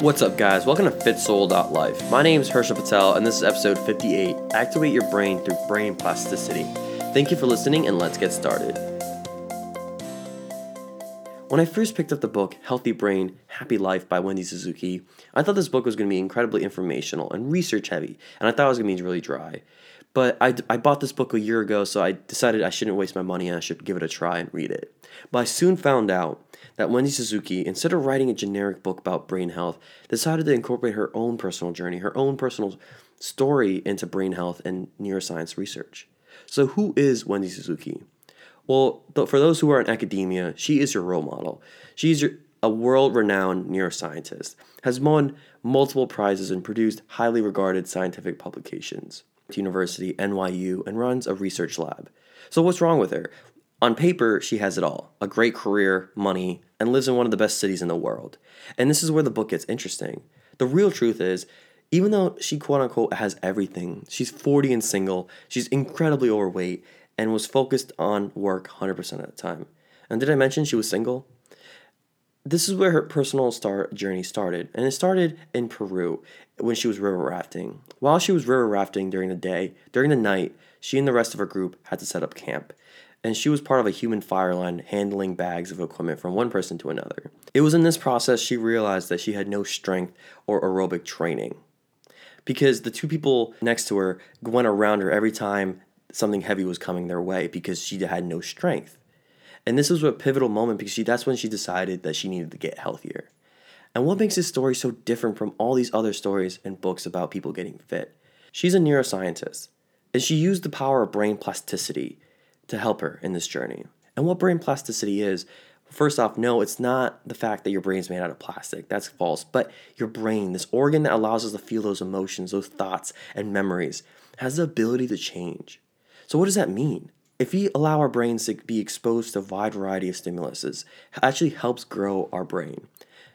What's up, guys? Welcome to FitSoul.life. My name is Hershel Patel, and this is episode 58 Activate Your Brain Through Brain Plasticity. Thank you for listening, and let's get started. When I first picked up the book Healthy Brain, Happy Life by Wendy Suzuki, I thought this book was going to be incredibly informational and research heavy, and I thought it was going to be really dry. But I, I bought this book a year ago, so I decided I shouldn't waste my money and I should give it a try and read it. But I soon found out that Wendy Suzuki, instead of writing a generic book about brain health, decided to incorporate her own personal journey, her own personal story into brain health and neuroscience research. So, who is Wendy Suzuki? Well, for those who are in academia, she is your role model. She's your, a world renowned neuroscientist, has won multiple prizes and produced highly regarded scientific publications. University, NYU, and runs a research lab. So, what's wrong with her? On paper, she has it all a great career, money, and lives in one of the best cities in the world. And this is where the book gets interesting. The real truth is, even though she quote unquote has everything, she's 40 and single, she's incredibly overweight, and was focused on work 100% of the time. And did I mention she was single? This is where her personal start journey started, and it started in Peru when she was river rafting. While she was river rafting during the day, during the night, she and the rest of her group had to set up camp and she was part of a human fire line handling bags of equipment from one person to another. It was in this process she realized that she had no strength or aerobic training because the two people next to her went around her every time something heavy was coming their way because she had no strength. And this was a pivotal moment because she that's when she decided that she needed to get healthier. And what makes this story so different from all these other stories and books about people getting fit? She's a neuroscientist, and she used the power of brain plasticity to help her in this journey. And what brain plasticity is, first off, no, it's not the fact that your brain's made out of plastic. That's false. But your brain, this organ that allows us to feel those emotions, those thoughts, and memories, has the ability to change. So, what does that mean? If we allow our brains to be exposed to a wide variety of stimuluses, it actually helps grow our brain.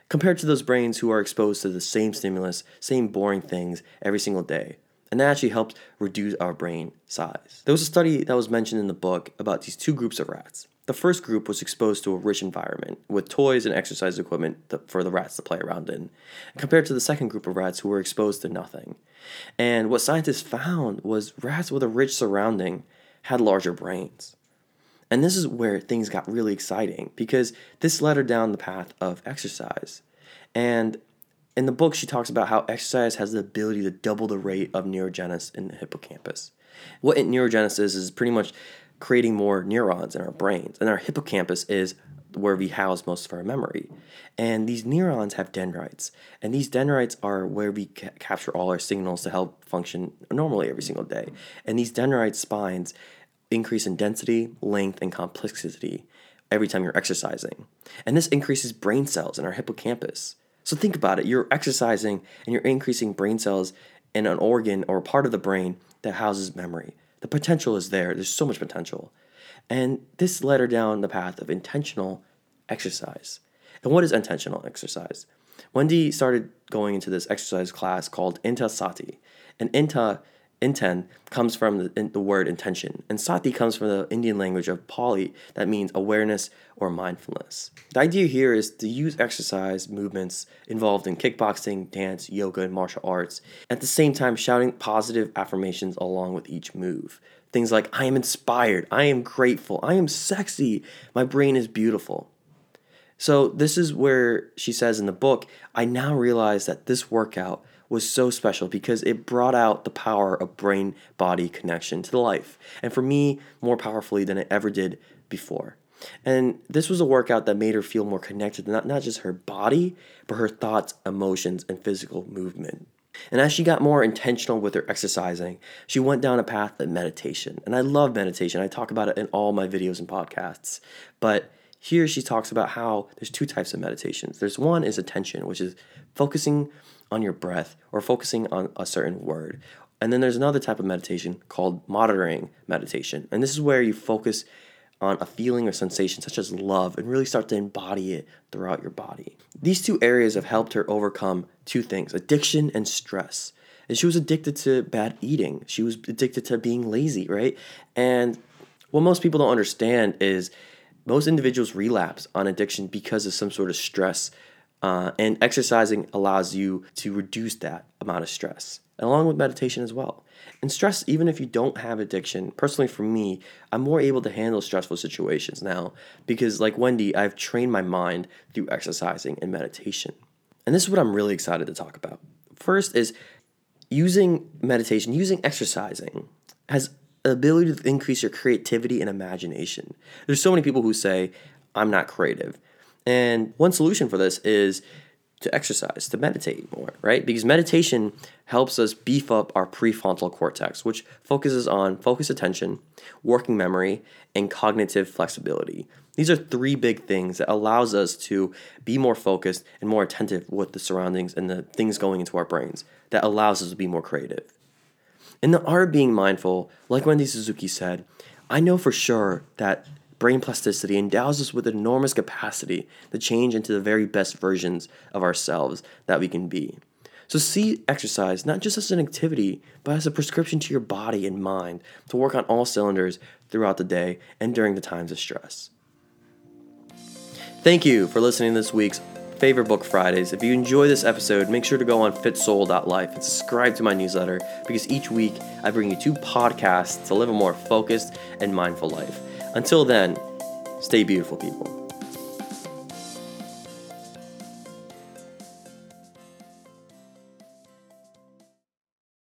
Compared to those brains who are exposed to the same stimulus, same boring things every single day and that actually helps reduce our brain size. There was a study that was mentioned in the book about these two groups of rats. The first group was exposed to a rich environment with toys and exercise equipment for the rats to play around in, compared to the second group of rats who were exposed to nothing. And what scientists found was rats with a rich surrounding had larger brains. And this is where things got really exciting because this led her down the path of exercise. And in the book, she talks about how exercise has the ability to double the rate of neurogenesis in the hippocampus. What neurogenesis is, is pretty much creating more neurons in our brains, and our hippocampus is where we house most of our memory. And these neurons have dendrites, and these dendrites are where we ca- capture all our signals to help function normally every single day. And these dendrite spines increase in density, length, and complexity every time you're exercising. And this increases brain cells in our hippocampus. So think about it. You're exercising and you're increasing brain cells in an organ or part of the brain that houses memory. The potential is there. There's so much potential. And this led her down the path of intentional exercise. And what is intentional exercise? Wendy started going into this exercise class called Inta Sati. And Inta Intent comes from the, the, word intention, and sati comes from the Indian language of Pali that means awareness or mindfulness. The idea here is to use exercise movements involved in kickboxing, dance, yoga, and martial arts, at the same time shouting positive affirmations along with each move. Things like, I am inspired, I am grateful, I am sexy, my brain is beautiful. So, this is where she says in the book, I now realize that this workout was so special because it brought out the power of brain body connection to life. And for me, more powerfully than it ever did before. And this was a workout that made her feel more connected not, not just her body, but her thoughts, emotions, and physical movement. And as she got more intentional with her exercising, she went down a path of meditation. And I love meditation. I talk about it in all my videos and podcasts. But here she talks about how there's two types of meditations. There's one is attention, which is focusing on your breath or focusing on a certain word. And then there's another type of meditation called monitoring meditation. And this is where you focus on a feeling or sensation such as love and really start to embody it throughout your body. These two areas have helped her overcome two things addiction and stress. And she was addicted to bad eating, she was addicted to being lazy, right? And what most people don't understand is most individuals relapse on addiction because of some sort of stress Uh, and exercising allows you to reduce that amount of stress, along with meditation as well. And stress, even if you don't have addiction, personally for me, I'm more able to handle stressful situations now because, like Wendy, I've trained my mind through exercising and meditation. And this is what I'm really excited to talk about. First is using meditation, using exercising has ability to increase your creativity and imagination. There's so many people who say, I'm not creative. And one solution for this is to exercise, to meditate more, right? Because meditation helps us beef up our prefrontal cortex, which focuses on focused attention, working memory, and cognitive flexibility. These are three big things that allows us to be more focused and more attentive with the surroundings and the things going into our brains that allows us to be more creative. In the art of being mindful, like Wendy Suzuki said, I know for sure that brain plasticity endows us with enormous capacity to change into the very best versions of ourselves that we can be. So, see exercise not just as an activity, but as a prescription to your body and mind to work on all cylinders throughout the day and during the times of stress. Thank you for listening to this week's favorite book Fridays. If you enjoy this episode, make sure to go on fitsoul.life and subscribe to my newsletter because each week I bring you two podcasts to live a more focused and mindful life. Until then, stay beautiful, people.